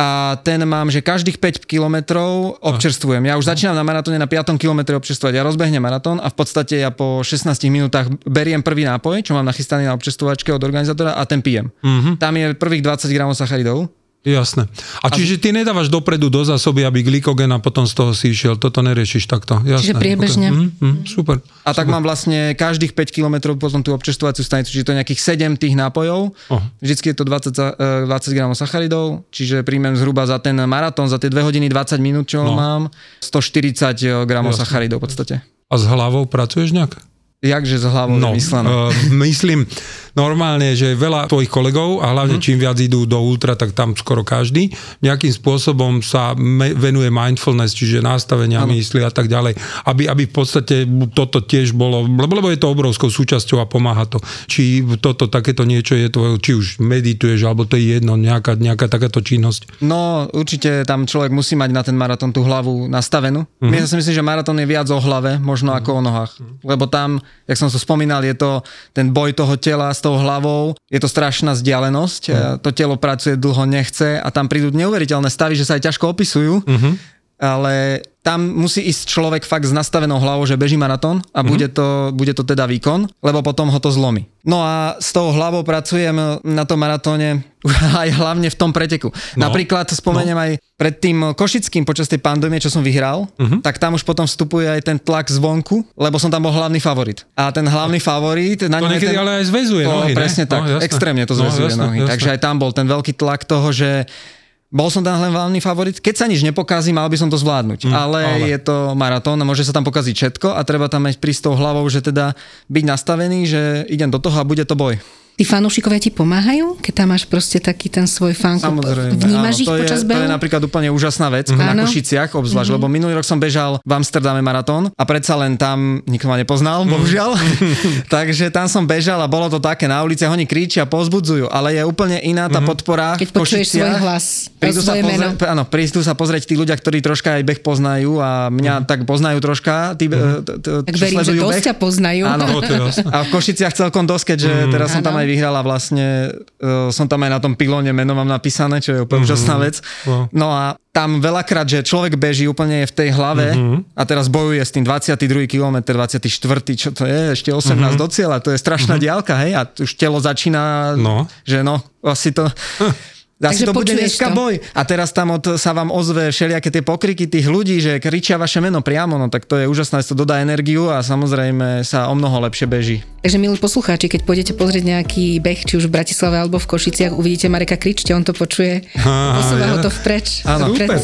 A ten mám, že každých 5 kilometrov občerstvujem. Ja už začínam na maratóne na 5. kilometre občerstvovať. Ja rozbehnem maratón a v podstate ja po 16 minútach beriem prvý nápoj, čo mám nachystaný na občerstvovačke od organizátora a ten pijem. Mhm. Tam je prvých 20 gramov sacharidov. Jasné. A čiže ty nedávaš dopredu do zásoby, aby glykogen a potom z toho si išiel. Toto neriešiš takto. Jasné. Čiže priebežne. Okay. Mm, mm, super. A tak mám vlastne každých 5 km potom tú občerstvovaciu stanicu, čiže to je nejakých 7 tých nápojov. Oh. Vždycky je to 20, za- eh, 20 gramov sacharidov, čiže príjmem zhruba za ten maratón, za tie 2 hodiny 20 minút, čo No. mám, 140 gramov Jasné. sacharidov v podstate. A s hlavou pracuješ nejak? Jakže s hlavou No, uh, myslím, normálne, že veľa tvojich kolegov a hlavne čím viac idú do ultra, tak tam skoro každý nejakým spôsobom sa me- venuje mindfulness, čiže nastavenia mysli a tak ďalej, aby, aby v podstate toto tiež bolo, lebo, je to obrovskou súčasťou a pomáha to. Či toto takéto niečo je tvoje, či už medituješ, alebo to je jedno, nejaká, nejaká takáto činnosť. No, určite tam človek musí mať na ten maratón tú hlavu nastavenú. Mm-hmm. Ja si myslím, že maratón je viac o hlave, možno ako o nohách. Lebo tam, jak som to spomínal, je to ten boj toho tela s tou hlavou, je to strašná vzdialenosť, mm. to telo pracuje dlho, nechce a tam prídu neuveriteľné stavy, že sa aj ťažko opisujú. Mm-hmm. Ale tam musí ísť človek fakt s nastavenou hlavou, že beží maratón a mm-hmm. bude, to, bude to teda výkon, lebo potom ho to zlomí. No a s tou hlavou pracujem na tom maratóne aj hlavne v tom preteku. No. Napríklad spomeniem no. aj pred tým Košickým počas tej pandémie, čo som vyhral, mm-hmm. tak tam už potom vstupuje aj ten tlak zvonku, lebo som tam bol hlavný favorit. A ten hlavný favorit... Na to niekedy ten, ale aj zväzuje to, nohy, Presne ne? tak, no, extrémne to zväzuje no, jasné, nohy. Jasné. Takže aj tam bol ten veľký tlak toho, že bol som tam hlavný favorit. Keď sa nič nepokazí, mal by som to zvládnuť. Mm, ale, ale je to maratón a môže sa tam pokaziť všetko a treba tam mať prísť tou hlavou, že teda byť nastavený, že idem do toho a bude to boj. Tí fanúšikovia ti pomáhajú, keď tam máš proste taký ten svoj fanklub? Samozrejme. Vnímaš áno, ich to počas je, behu? To je napríklad úplne úžasná vec mm-hmm. na Košiciach obzvlášť, mm-hmm. lebo minulý rok som bežal v Amsterdame maratón a predsa len tam nikto ma nepoznal, mm-hmm. bohužiaľ. Takže tam som bežal a bolo to také na ulici, oni kričia, pozbudzujú, ale je úplne iná tá mm-hmm. podpora Keď počuješ svoj hlas, prídu sa meno. Pozrieť, áno, prídu sa pozrieť tí ľudia, ktorí troška aj beh poznajú a mňa mm-hmm. tak poznajú troška. Tí, mm-hmm. Tak verím, že dosť ťa poznajú. Áno, a v Košiciach celkom dosť, keďže teraz som tam aj vyhral a vlastne uh, som tam aj na tom pilóne meno mám napísané, čo je úplne mm-hmm. úžasná vec. Wow. No a tam veľakrát, že človek beží úplne v tej hlave mm-hmm. a teraz bojuje s tým 22. km, 24. čo to je, ešte 18 mm-hmm. do cieľa, to je strašná mm-hmm. diálka, hej, a už telo začína, no. že no, asi to... Asi to bude dneska to. boj. A teraz tam od, sa vám ozve všelijaké tie pokriky tých ľudí, že kričia vaše meno priamo, no tak to je úžasné, to dodá energiu a samozrejme sa o mnoho lepšie beží. Takže milí poslucháči, keď pôjdete pozrieť nejaký beh, či už v Bratislave alebo v Košiciach, uvidíte Mareka kričte, on to počuje, posúva ho to vpreč. Áno, super.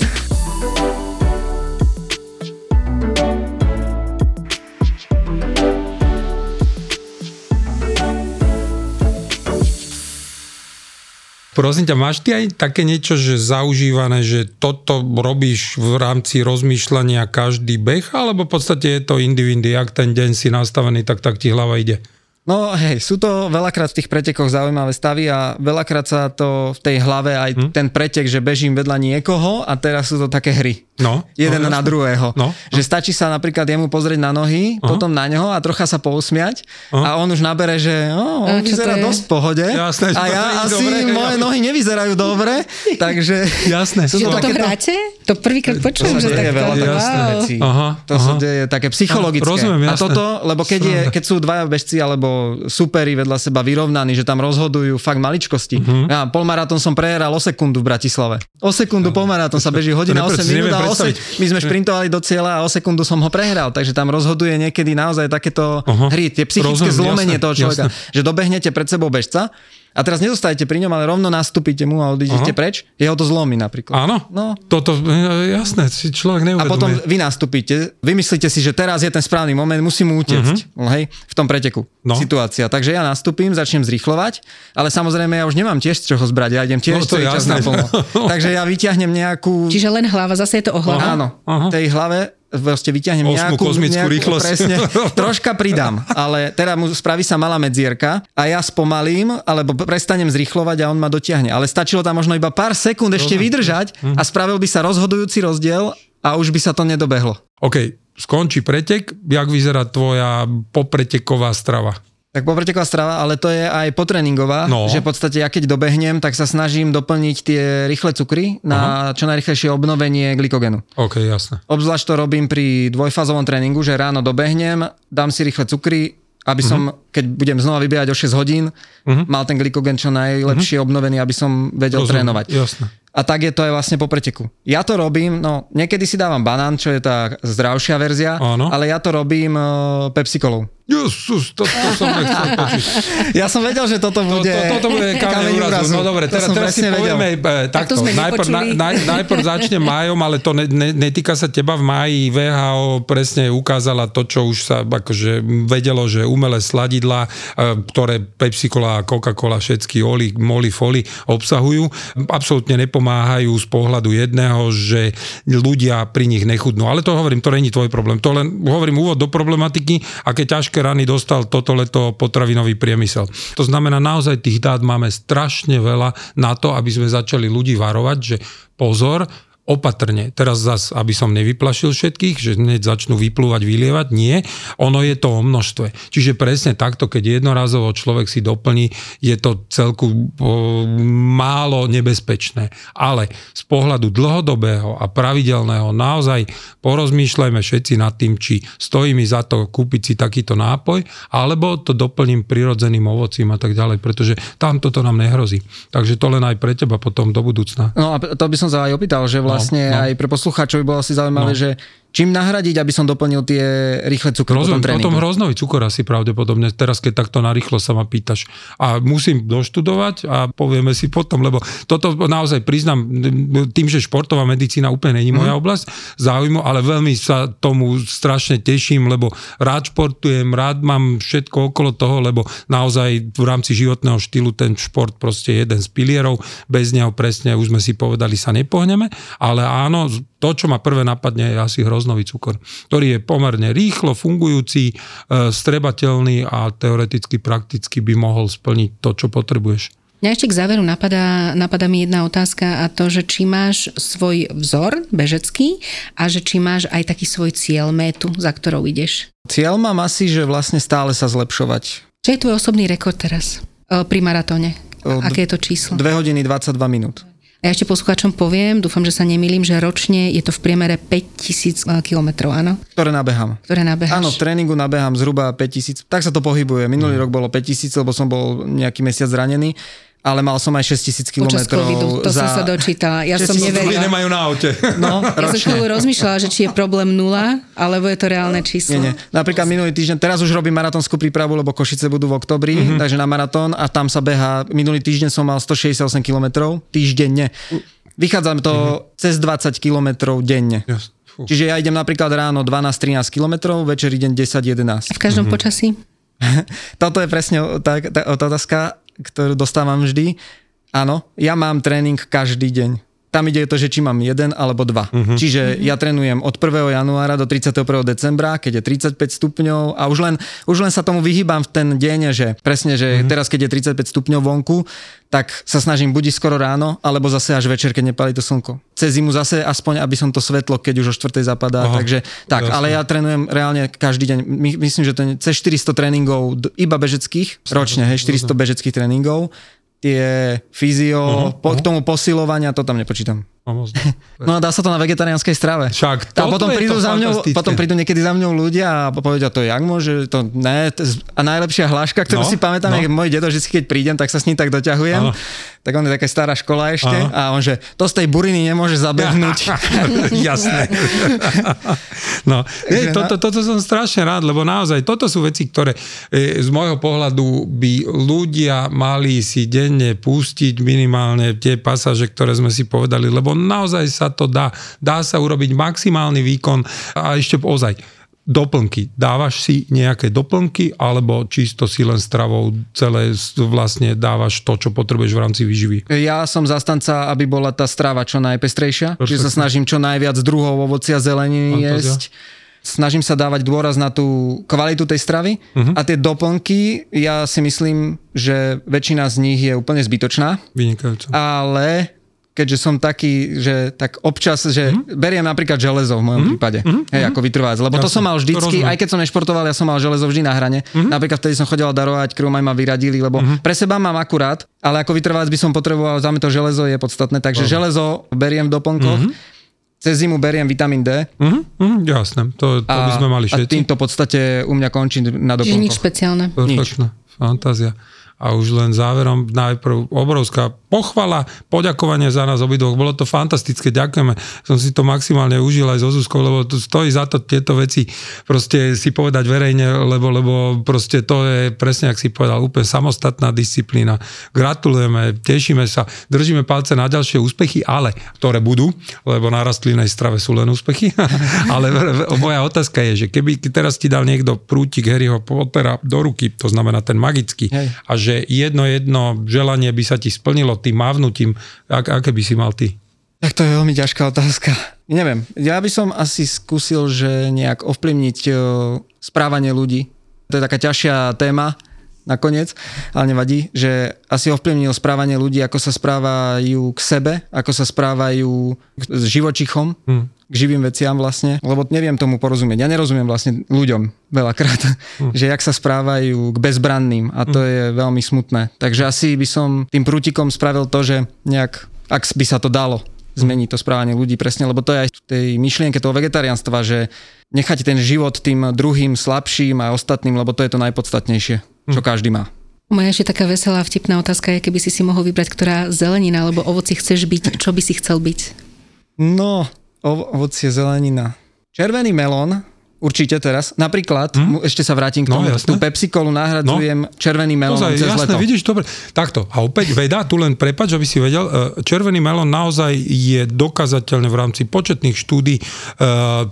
Prosím ťa, máš ty aj také niečo, že zaužívané, že toto robíš v rámci rozmýšľania každý beh, alebo v podstate je to individy, ak ten deň si nastavený, tak tak ti hlava ide? No hej, sú to veľakrát v tých pretekoch zaujímavé stavy a veľakrát sa to v tej hlave aj hm? ten pretek, že bežím vedľa niekoho a teraz sú to také hry. No, Jeden no, na druhého. No, že stačí sa napríklad jemu pozrieť na nohy, uh-huh. potom na ňoho a trocha sa pousmiať uh-huh. a on už nabere, že oh, on vyzerá dosť v pohode Jasné, a ja asi dobre, moje ja. nohy nevyzerajú dobre, takže... Jasné. Sú to, to hráte? To prvýkrát počujem, že tak to... Jasné. Veci. Aha, to aha. sa deje také psychologické. Rozumiem, jasné. A toto, lebo keď, je, keď sú dvaja bežci alebo superi vedľa seba vyrovnaní, že tam rozhodujú fakt maličkosti. Uh-huh. Ja polmaratón som prehral o sekundu v Bratislave. O sekundu polmaratón sa beží hodina 8 minút a 8, my sme šprintovali do cieľa a o sekundu som ho prehral, takže tam rozhoduje niekedy naozaj takéto uh-huh. hry, tie psychické Rozumiem, zlomenie jasne, toho človeka, jasne. že dobehnete pred sebou bežca a teraz nezostajete pri ňom, ale rovno nastúpite mu a odídete uh-huh. preč, jeho to zlomí napríklad. Áno, no. toto, jasné, si človek neuvedomuje. A potom vy nastúpite, vymyslíte si, že teraz je ten správny moment, musím mu utiecť, uh-huh. hej, v tom preteku. No. Situácia. Takže ja nastúpim, začnem zrýchlovať, ale samozrejme ja už nemám tiež z čoho zbrať, ja idem tiež no, celý čas naplno. Takže ja vyťahnem nejakú... Čiže len hlava, zase je to o hlave. Áno, uh-huh. tej hlave vlastne vyťahnem nejakú, kozmickú nejakú, rýchlosť. Presne, troška pridám, ale teda mu spraví sa malá medzierka a ja spomalím, alebo prestanem zrýchlovať a on ma dotiahne. Ale stačilo tam možno iba pár sekúnd ešte vydržať a spravil by sa rozhodujúci rozdiel a už by sa to nedobehlo. OK, skončí pretek, jak vyzerá tvoja popreteková strava? Tak popreteková strava, ale to je aj potréningová, no. že v podstate ja keď dobehnem, tak sa snažím doplniť tie rýchle cukry na Aha. čo najrychlejšie obnovenie glykogenu. OK, jasné. Obzvlášť to robím pri dvojfázovom tréningu, že ráno dobehnem, dám si rýchle cukry, aby som, uh-huh. keď budem znova vybiehať o 6 hodín, uh-huh. mal ten glykogen čo najlepšie uh-huh. obnovený, aby som vedel Rozumiem, trénovať. Jasné. A tak je to aj vlastne po preteku. Ja to robím, no niekedy si dávam banán, čo je tá zdravšia verzia, Áno. ale ja to robím uh, pepsikolou. Jezus, to, to som nechcel počuť. Ja som vedel, že toto To, bude to, toto bude kameň úrazu. No dobre, To teraz, teraz si vedel. povieme e, takto. sme najprv, na, naj, najprv začne májom, ale to ne, ne, netýka sa teba v máji. VHO presne ukázala to, čo už sa akože vedelo, že umelé sladidla, e, ktoré Pepsi Cola Coca-Cola, všetky oli, moli, foli obsahujú, absolútne nepomáhajú z pohľadu jedného, že ľudia pri nich nechudnú. Ale to hovorím, to není tvoj problém. To len hovorím úvod do problematiky, aké ťažké rany dostal toto leto potravinový priemysel. To znamená, naozaj tých dát máme strašne veľa na to, aby sme začali ľudí varovať, že pozor, opatrne. Teraz zas, aby som nevyplašil všetkých, že hneď začnú vyplúvať, vylievať. Nie, ono je to o množstve. Čiže presne takto, keď jednorazovo človek si doplní, je to celku o, málo nebezpečné. Ale z pohľadu dlhodobého a pravidelného naozaj porozmýšľajme všetci nad tým, či stojí mi za to kúpiť si takýto nápoj, alebo to doplním prirodzeným ovocím a tak ďalej, pretože tam toto nám nehrozí. Takže to len aj pre teba potom do budúcna. No a to by som sa aj opýtal, že vlastne no. aj pre poslucháčov by bolo asi zaujímavé, No. že čím nahradiť, aby som doplnil tie rýchle cukry po tom tréningu. hroznový cukor asi pravdepodobne, teraz keď takto narýchlo sa ma pýtaš. A musím doštudovať a povieme si potom, lebo toto naozaj priznám, tým, že športová medicína úplne není moja oblasť záujmu, ale veľmi sa tomu strašne teším, lebo rád športujem, rád mám všetko okolo toho, lebo naozaj v rámci životného štýlu ten šport proste je jeden z pilierov, bez neho presne, už sme si povedali, sa nepohneme, ale áno, to, čo ma prvé napadne, je asi hroznový cukor, ktorý je pomerne rýchlo fungujúci, e, strebateľný a teoreticky, prakticky by mohol splniť to, čo potrebuješ. Mňa ešte k záveru napadá, napadá mi jedna otázka a to, že či máš svoj vzor bežecký a že či máš aj taký svoj cieľ, métu, za ktorou ideš. Cieľ mám asi, že vlastne stále sa zlepšovať. Čo je tvoj osobný rekord teraz e, pri maratóne? D- Aké je to číslo? 2 hodiny 22 minút. Ja ešte poslucháčom poviem, dúfam, že sa nemýlim, že ročne je to v priemere 5000 kilometrov, áno? Ktoré nabehám. Ktoré nabeháš. Áno, v tréningu nabehám zhruba 5000. Tak sa to pohybuje. Minulý rok bolo 5000, lebo som bol nejaký mesiac zranený, ale mal som aj 6000 km. Počas covidu, to som sa dočítala. Ja som 6000 neverila. nemajú na aute. No, Ja som chvíľu rozmýšľala, že či je problém nula, alebo je to reálne číslo. Nie, nie. Napríklad minulý týždeň, teraz už robím maratónskú prípravu, lebo Košice budú v oktobri, Mhm. mm-hmm. takže na maratón a tam sa beha, minulý týždeň som mal 168 km, týždenne. Vychádzam to Mhm. cez 20 km denne. Jasne. Fú. Čiže ja idem napríklad ráno 12-13 km, večer idem 10-11. V každom počasí? Toto je presne tá, tá otázka, ktorú dostávam vždy. Áno, ja mám tréning každý deň. Tam ide to, že či mám jeden alebo dva. Uh-huh. Čiže ja trénujem od 1. januára do 31. decembra, keď je 35 stupňov a už len, už len sa tomu vyhýbam v ten deň, že presne, že uh-huh. teraz keď je 35 stupňov vonku, tak sa snažím budiť skoro ráno, alebo zase až večer, keď nepálí to slnko. Cez zimu zase aspoň, aby som to svetlo, keď už o 4. zapadá. Aha, takže tak, jasné. ale ja trénujem reálne každý deň. My, myslím, že to je cez 400 tréningov iba bežeckých, ročne, hej, 400 bežeckých tréningov. Tie fyzio, Aha, po, aha. k tomu posilovania, to tam nepočítam. Samozrejme. No a dá sa to na vegetariánskej strave. Však a potom prídu, za mňou, potom prídu niekedy za mňou ľudia a povedia, to jak môže, to ne. A najlepšia hláška, ktorú No, si pamätám, no. je môj dedo, že keď prídem, tak sa s ním tak doťahujem. Áno. Tak on je taká stará škola ešte Áno. a on, že to z tej buriny nemôže zabehnúť. Jasné. no, nie, Takže toto, toto som strašne rád, lebo naozaj toto sú veci, ktoré e, z môjho pohľadu by ľudia mali si denne pustiť minimálne tie pasáže, ktoré sme si povedali, lebo naozaj sa to dá. Dá sa urobiť maximálny výkon a ešte ozaj doplnky. Dávaš si nejaké doplnky alebo čisto si len stravou celé vlastne dávaš to, čo potrebuješ v rámci výživy? Ja som zastanca, aby bola tá strava čo najpestrejšia, že sa snažím čo najviac druhov ovocia, zeleniny Fantázia. jesť. Snažím sa dávať dôraz na tú kvalitu tej stravy Mhm. a tie doplnky, ja si myslím, že väčšina z nich je úplne zbytočná, Vynikajúco. ale keďže som taký, že tak občas, že mm-hmm. beriem napríklad železo v mojom mm-hmm. prípade, mm-hmm. hej, ako vytrválec, lebo to Jasne, som mal to vždycky, aj keď som nešportoval, ja som mal železo vždy na hrane. Mm-hmm. Napríklad vtedy som chodil darovať krv, ma vyradili, lebo mm-hmm. pre seba mám akurát, ale ako vytrvalec by som potreboval, za mňa to železo je podstatné, takže železo beriem v doplnkoch. Mm-hmm. Cez zimu beriem vitamín D Mhm, mhm, jasné, to, to by sme mali a všetci. týmto v podstate u mňa končí na Čiže nič doplnkoch. špeciálne. Perfektná, fantázia. A už len záverom najprv obrovská pochvala, poďakovanie za nás obidvoch. Bolo to fantastické, ďakujeme. Som si to maximálne užil aj so Zuzkou, lebo to stojí za to tieto veci proste si povedať verejne, lebo, lebo proste to je presne, ak si povedal, úplne samostatná disciplína. Gratulujeme, tešíme sa, držíme palce na ďalšie úspechy, ale ktoré budú, lebo na rastlinnej strave sú len úspechy. ale moja otázka je, že keby teraz ti dal niekto prútik Harryho Pottera do ruky, to znamená ten magický, Hej. a že jedno jedno želanie by sa ti splnilo tým mávnutím, ak, aké by si mal ty? Tak to je veľmi ťažká otázka. Neviem, ja by som asi skúsil, že nejak ovplyvniť správanie ľudí. To je taká ťažšia téma, nakoniec, ale nevadí, že asi ovplyvnil správanie ľudí, ako sa správajú k sebe, ako sa správajú k živočichom, hmm. k živým veciam vlastne, lebo neviem tomu porozumieť. Ja nerozumiem vlastne ľuďom veľakrát, hmm. že jak sa správajú k bezbranným a to hmm. je veľmi smutné. Takže asi by som tým prútikom spravil to, že nejak, ak by sa to dalo, zmeniť to správanie ľudí presne, lebo to je aj v tej myšlienke toho vegetariánstva, že nechať ten život tým druhým slabším a ostatným, lebo to je to najpodstatnejšie čo hm. každý má. Moja ešte taká veselá vtipná otázka je, keby si si mohol vybrať, ktorá zelenina alebo ovoci chceš byť, čo by si chcel byť? No, ovocie, zelenina. Červený melón, Určite teraz. Napríklad, hmm? ešte sa vrátim k no, tomu, no, tú Pepsi Colu nahradzujem no. červený melón Ozaj, cez jasné, leto. vidíš, dobre. Takto. A opäť veda, tu len prepač, aby si vedel, e, červený melón naozaj je dokazateľne v rámci početných štúdí e,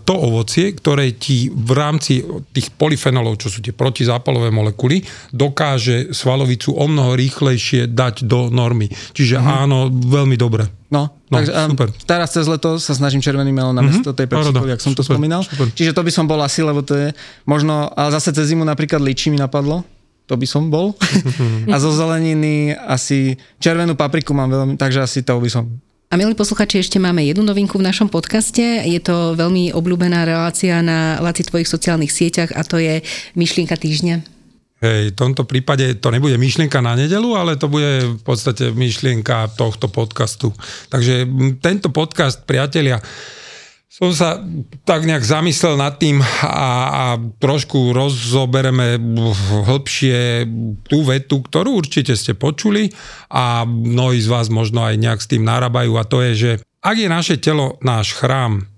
to ovocie, ktoré ti v rámci tých polyfenolov, čo sú tie protizápalové molekuly, dokáže svalovicu o mnoho rýchlejšie dať do normy. Čiže hmm. áno, veľmi dobre. No, no takže super. teraz cez leto sa snažím červený melón namiesto mm-hmm. tej Pepsi jak som super, to spomínal. Super. Čiže to by som bol asi, lebo to je možno, ale zase cez zimu napríklad líči mi napadlo, to by som bol. a zo zeleniny asi červenú papriku mám veľmi, takže asi to by som. A milí posluchači, ešte máme jednu novinku v našom podcaste. Je to veľmi obľúbená relácia na Laci tvojich sociálnych sieťach a to je myšlienka týždňa. Hej, v tomto prípade to nebude myšlienka na nedelu, ale to bude v podstate myšlienka tohto podcastu. Takže tento podcast, priatelia, som sa tak nejak zamyslel nad tým a, a trošku rozobereme hĺbšie tú vetu, ktorú určite ste počuli a mnohí z vás možno aj nejak s tým narábajú a to je, že ak je naše telo náš chrám,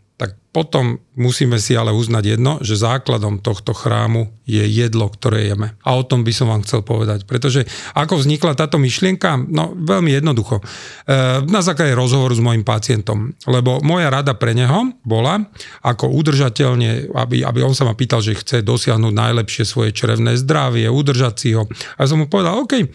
potom musíme si ale uznať jedno, že základom tohto chrámu je jedlo, ktoré jeme. A o tom by som vám chcel povedať. Pretože ako vznikla táto myšlienka? No veľmi jednoducho. E, na základe rozhovoru s mojim pacientom. Lebo moja rada pre neho bola, ako udržateľne, aby, aby on sa ma pýtal, že chce dosiahnuť najlepšie svoje črevné zdravie, udržať si ho. A som mu povedal, OK, e,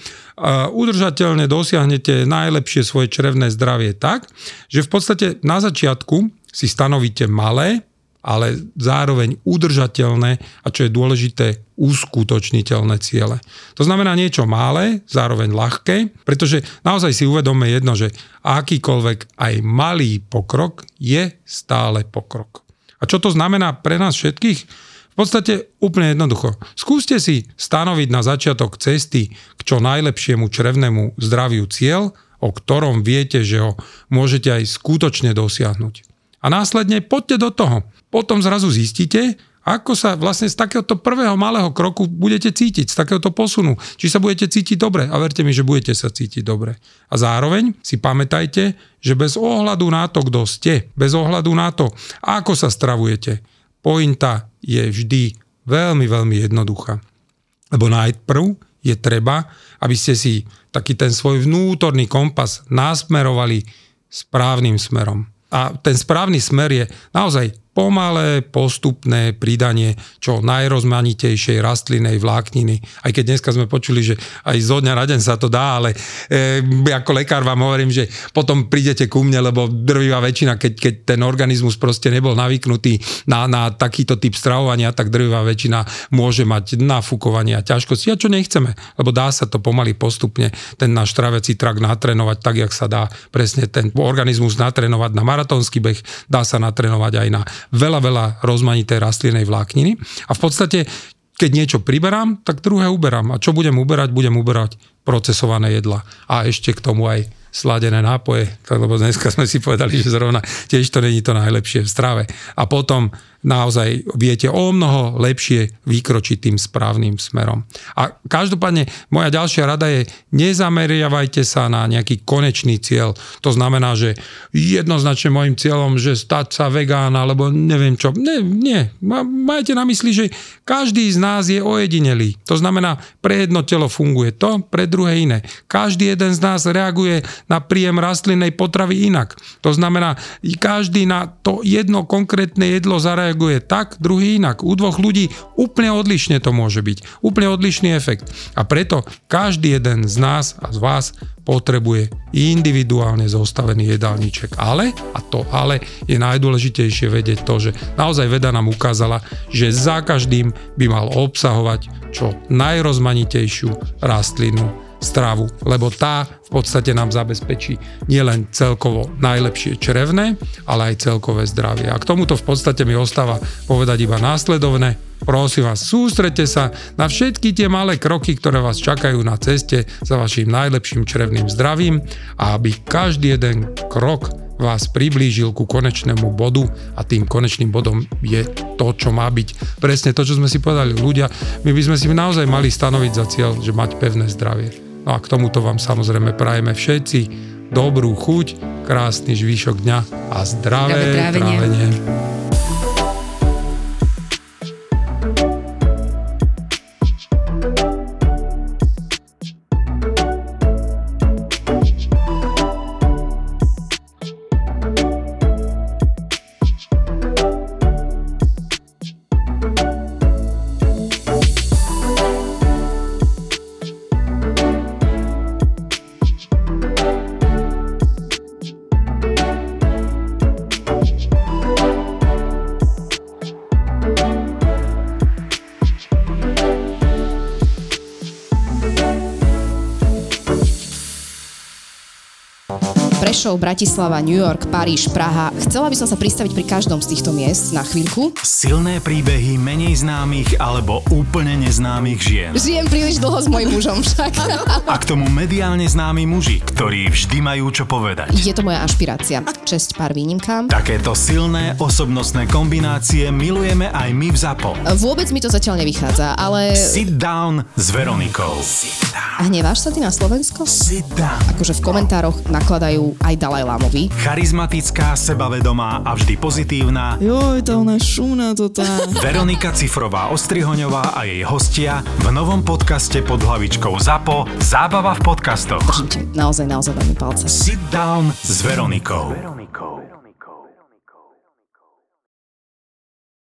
udržateľne dosiahnete najlepšie svoje črevné zdravie tak, že v podstate na začiatku si stanovíte malé, ale zároveň udržateľné a čo je dôležité, uskutočniteľné ciele. To znamená niečo malé, zároveň ľahké, pretože naozaj si uvedome jedno, že akýkoľvek aj malý pokrok je stále pokrok. A čo to znamená pre nás všetkých? V podstate úplne jednoducho. Skúste si stanoviť na začiatok cesty k čo najlepšiemu črevnému zdraviu cieľ, o ktorom viete, že ho môžete aj skutočne dosiahnuť a následne poďte do toho. Potom zrazu zistíte, ako sa vlastne z takéhoto prvého malého kroku budete cítiť, z takéhoto posunu. Či sa budete cítiť dobre. A verte mi, že budete sa cítiť dobre. A zároveň si pamätajte, že bez ohľadu na to, kto ste, bez ohľadu na to, ako sa stravujete, pointa je vždy veľmi, veľmi jednoduchá. Lebo najprv je treba, aby ste si taký ten svoj vnútorný kompas nasmerovali správnym smerom. A ten správny smer je naozaj pomalé, postupné pridanie čo najrozmanitejšej rastlinej vlákniny. Aj keď dneska sme počuli, že aj zo dňa na deň sa to dá, ale e, ako lekár vám hovorím, že potom prídete ku mne, lebo drvivá väčšina, keď, keď ten organizmus proste nebol navyknutý na, na takýto typ stravovania, tak drvivá väčšina môže mať nafúkovanie a ťažkosti. A čo nechceme, lebo dá sa to pomaly postupne ten náš travecí trakt natrénovať tak, jak sa dá presne ten organizmus natrénovať na maratónsky beh, dá sa natrénovať aj na veľa, veľa rozmanitej rastlinnej vlákniny a v podstate keď niečo priberám, tak druhé uberám. A čo budem uberať? Budem uberať procesované jedla. A ešte k tomu aj sladené nápoje, lebo dneska sme si povedali, že zrovna tiež to není to najlepšie v strave. A potom naozaj viete o mnoho lepšie vykročiť tým správnym smerom. A každopádne moja ďalšia rada je, nezameriavajte sa na nejaký konečný cieľ. To znamená, že jednoznačne môjim cieľom, že stať sa vegán, alebo neviem čo. Nie, nie. Majte na mysli, že každý z nás je ojedinelý. To znamená, pre jedno telo funguje to, pre druhé iné. Každý jeden z nás reaguje na príjem rastlinnej potravy inak. To znamená, každý na to jedno konkrétne jedlo zareaguje tak, druhý inak. U dvoch ľudí úplne odlišne to môže byť. Úplne odlišný efekt. A preto každý jeden z nás a z vás potrebuje individuálne zostavený jedálniček. Ale, a to ale je najdôležitejšie vedieť to, že naozaj veda nám ukázala, že za každým by mal obsahovať čo najrozmanitejšiu rastlinu stravu, lebo tá v podstate nám zabezpečí nielen celkovo najlepšie črevné, ale aj celkové zdravie. A k tomuto v podstate mi ostáva povedať iba následovné. Prosím vás, sústrete sa na všetky tie malé kroky, ktoré vás čakajú na ceste za vašim najlepším črevným zdravím a aby každý jeden krok vás priblížil ku konečnému bodu a tým konečným bodom je to, čo má byť. Presne to, čo sme si povedali ľudia, my by sme si naozaj mali stanoviť za cieľ, že mať pevné zdravie. No a k tomuto vám samozrejme prajeme všetci dobrú chuť, krásny žvíšok dňa a zdravé, zdravé trávenie. Prešov, Bratislava, New York, Paríž, Praha. Chcela by som sa pristaviť pri každom z týchto miest na chvíľku. Silné príbehy menej známych alebo úplne neznámych žien. Žijem príliš dlho s mojim mužom však. A k tomu mediálne známi muži, ktorí vždy majú čo povedať. Je to moja ašpirácia. Česť pár výnimkám. Takéto silné osobnostné kombinácie milujeme aj my v ZAPO. Vôbec mi to zatiaľ nevychádza, ale... Sit down s Veronikou. A hneváš sa ty na Slovensko? Sit down. Akože v komentároch nakladajú aj Dalaj Lámovi. Charizmatická, sebavedomá a vždy pozitívna. Joj, to ona šumná to tá. Veronika Cifrová Ostrihoňová a jej hostia v novom podcaste pod hlavičkou ZAPO Zábava v podcastoch. Držím ti naozaj, naozaj veľmi palce. Sit down s. Veronikou.